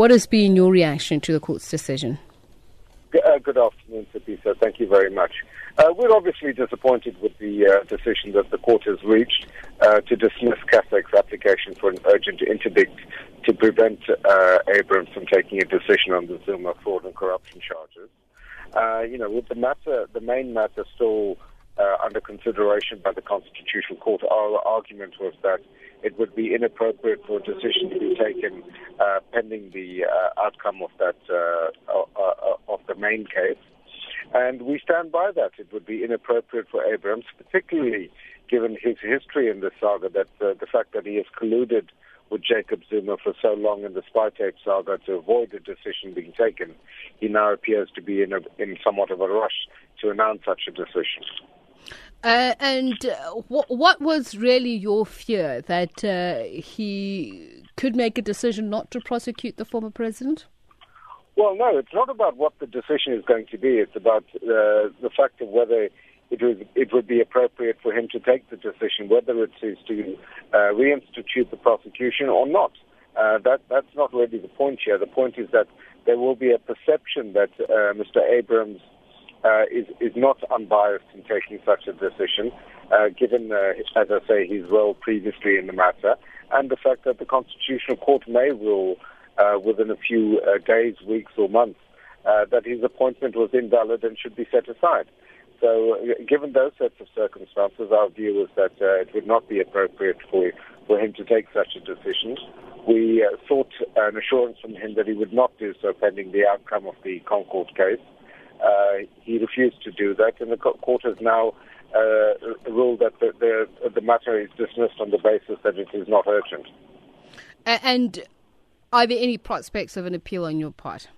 What has been your reaction to the court's decision? Uh, good afternoon, Sapisa. Thank you very much. Uh, we're obviously disappointed with the uh, decision that the court has reached uh, to dismiss CASAC's application for an urgent interdict to prevent uh, Abrahams from taking a decision on the Zuma fraud and corruption charges. Uh, you know, with the matter, the main matter still uh, under consideration by the Constitutional Court, our argument was that it would be inappropriate for a decision to be taken uh, pending the uh, outcome of that uh, uh, uh, of the main case. And we stand by that. It would be inappropriate for Abrahams, particularly given his history in the saga, that the fact that he has colluded with Jacob Zuma for so long in the spy tape saga to avoid a decision being taken, he now appears to be in, a, in somewhat of a rush to announce such a decision. Uh, and uh, wh- what was really your fear that uh, he could make a decision not to prosecute the former president? Well, no, it's not about what the decision is going to be. It's about uh, the fact of whether it was it would be appropriate for him to take the decision, whether it is to uh, reinstitute the prosecution or not. Uh, that that's not really the point here. The point is that there will be a perception that Mr. Abrahams uh, is is not unbiased in taking such a decision, uh, given, uh, as I say, his role previously in the matter, and the fact that the Constitutional Court may rule uh, within a few uh, days, weeks, or months uh, that his appointment was invalid and should be set aside. So, uh, given those sets of circumstances, our view is that uh, it would not be appropriate for for him to take such a decision. We uh, sought an assurance from him that he would not do so pending the outcome of the ConCourt case. Uh, he refused to do that, and the court has now uh, ruled that the, the, the matter is dismissed on the basis that it is not urgent. And are there any prospects of an appeal on your part?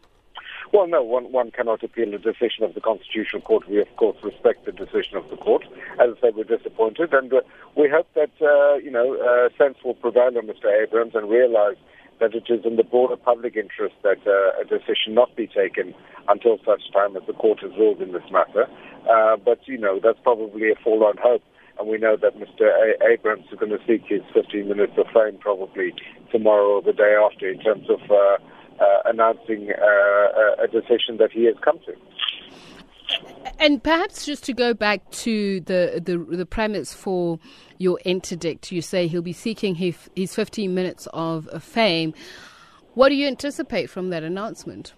Well, no, one, one cannot appeal a decision of the Constitutional Court. We, of course, respect the decision of the court. As I say, we're disappointed, and uh, we hope that, uh, you know, uh, sense will prevail on Mr. Abrahams and realize that it is in the broader public interest that uh, a decision not be taken until such time as the court has ruled in this matter. Uh, but, you know, that's probably a forlorn hope. And we know that Mr. A- Abrahams is going to seek his 15 minutes of fame probably tomorrow or the day after in terms of uh, uh, announcing uh, a decision that he has come to. And perhaps just to go back to the, the, the premise for your interdict, you say he'll be seeking his, his 15 minutes of fame. What do you anticipate from that announcement?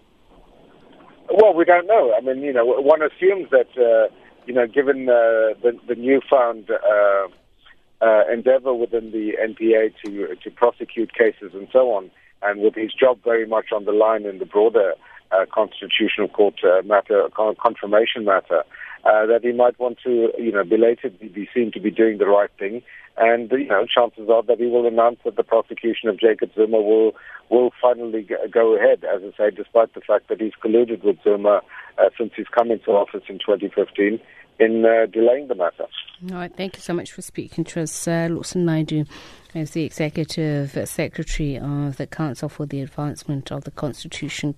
Well, we don't know. I mean, you know, one assumes that, uh, you know, given uh, the, the newfound uh, uh endeavor within the NPA to to prosecute cases and so on, and with his job very much on the line in the broader uh, constitutional court uh, matter, confirmation matter, uh, that he might want to, you know, belatedly be seen to be doing the right thing. And, you know, chances are that he will announce that the prosecution of Jacob Zuma will will finally go ahead, as I say, despite the fact that he's colluded with Zuma uh, since he's come into office in 2015 in uh, delaying the matter. All right, thank you so much for speaking to us. Uh, Lawson Naidoo is the Executive Secretary of the Council for the Advancement of the Constitution.